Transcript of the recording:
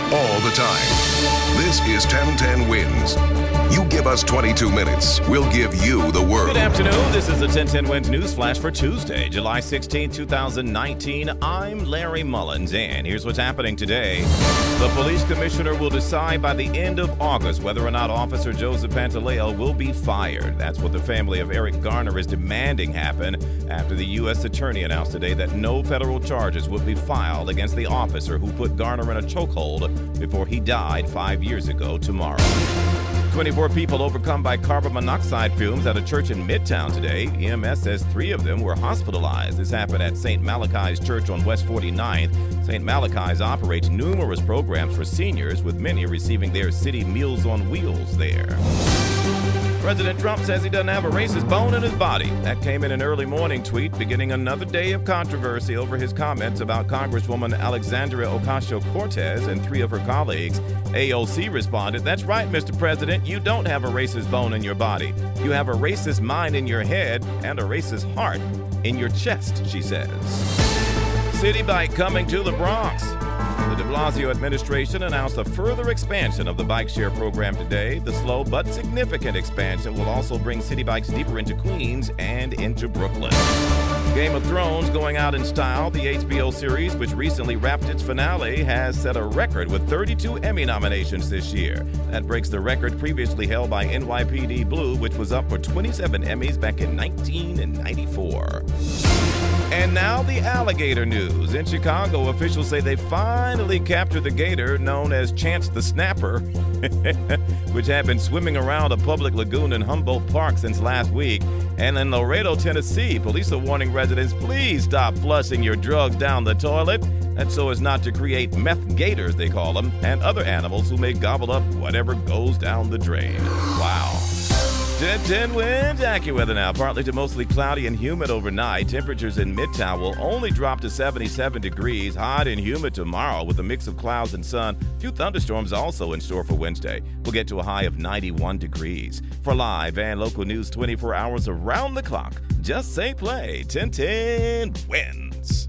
all the time. This is 1010 Wins. You give us 22 minutes, we'll give you the world. Good afternoon. This is the 1010 Wins News Flash for Tuesday, July 16, 2019. I'm Larry Mullins, and here's what's happening today. The police commissioner will decide by the end of August whether or not Officer Joseph Pantaleo will be fired. That's what the family of Eric Garner is demanding happen after the U.S. attorney announced today that no federal charges would be filed against the officer who put Garner in a chokehold before he died five years ago tomorrow. 24 people overcome by carbon monoxide fumes at a church in Midtown today. EMS says three of them were hospitalized. This happened at St. Malachi's Church on West 49th. St. Malachi's operates numerous programs for seniors, with many receiving their city Meals on Wheels there. President Trump says he doesn't have a racist bone in his body. That came in an early morning tweet beginning another day of controversy over his comments about Congresswoman Alexandria Ocasio Cortez and three of her colleagues. AOC responded, That's right, Mr. President, you don't have a racist bone in your body. You have a racist mind in your head and a racist heart in your chest, she says. Citi Bike coming to the Bronx. The de Blasio administration announced a further expansion of the bike share program today. The slow but significant expansion will also bring Citi bikes deeper into Queens and into Brooklyn. Game of Thrones going out in style. The HBO series, which recently wrapped its finale, has set a record with 32 Emmy nominations this year. That breaks the record previously held by NYPD Blue, which was up for 27 Emmys back in 1994. And now the alligator news. In Chicago, officials say they finally captured the gator known as Chance the Snapper, which had been swimming around a public lagoon in Humboldt Park since last week. And in Loretto, Tennessee, police are warning residents please stop flushing your drugs down the toilet. And so as not to create meth gators, they call them, and other animals who may gobble up whatever goes down the drain. Wow. 10 10 Wins, AccuWeather now. Partly to mostly cloudy and humid overnight. Temperatures in Midtown will only drop to 77 degrees. Hot and humid tomorrow with a mix of clouds and sun. Few thunderstorms also in store for Wednesday. We'll get to a high of 91 degrees. For live and local news 24 hours around the clock, just say play. 1010 wins.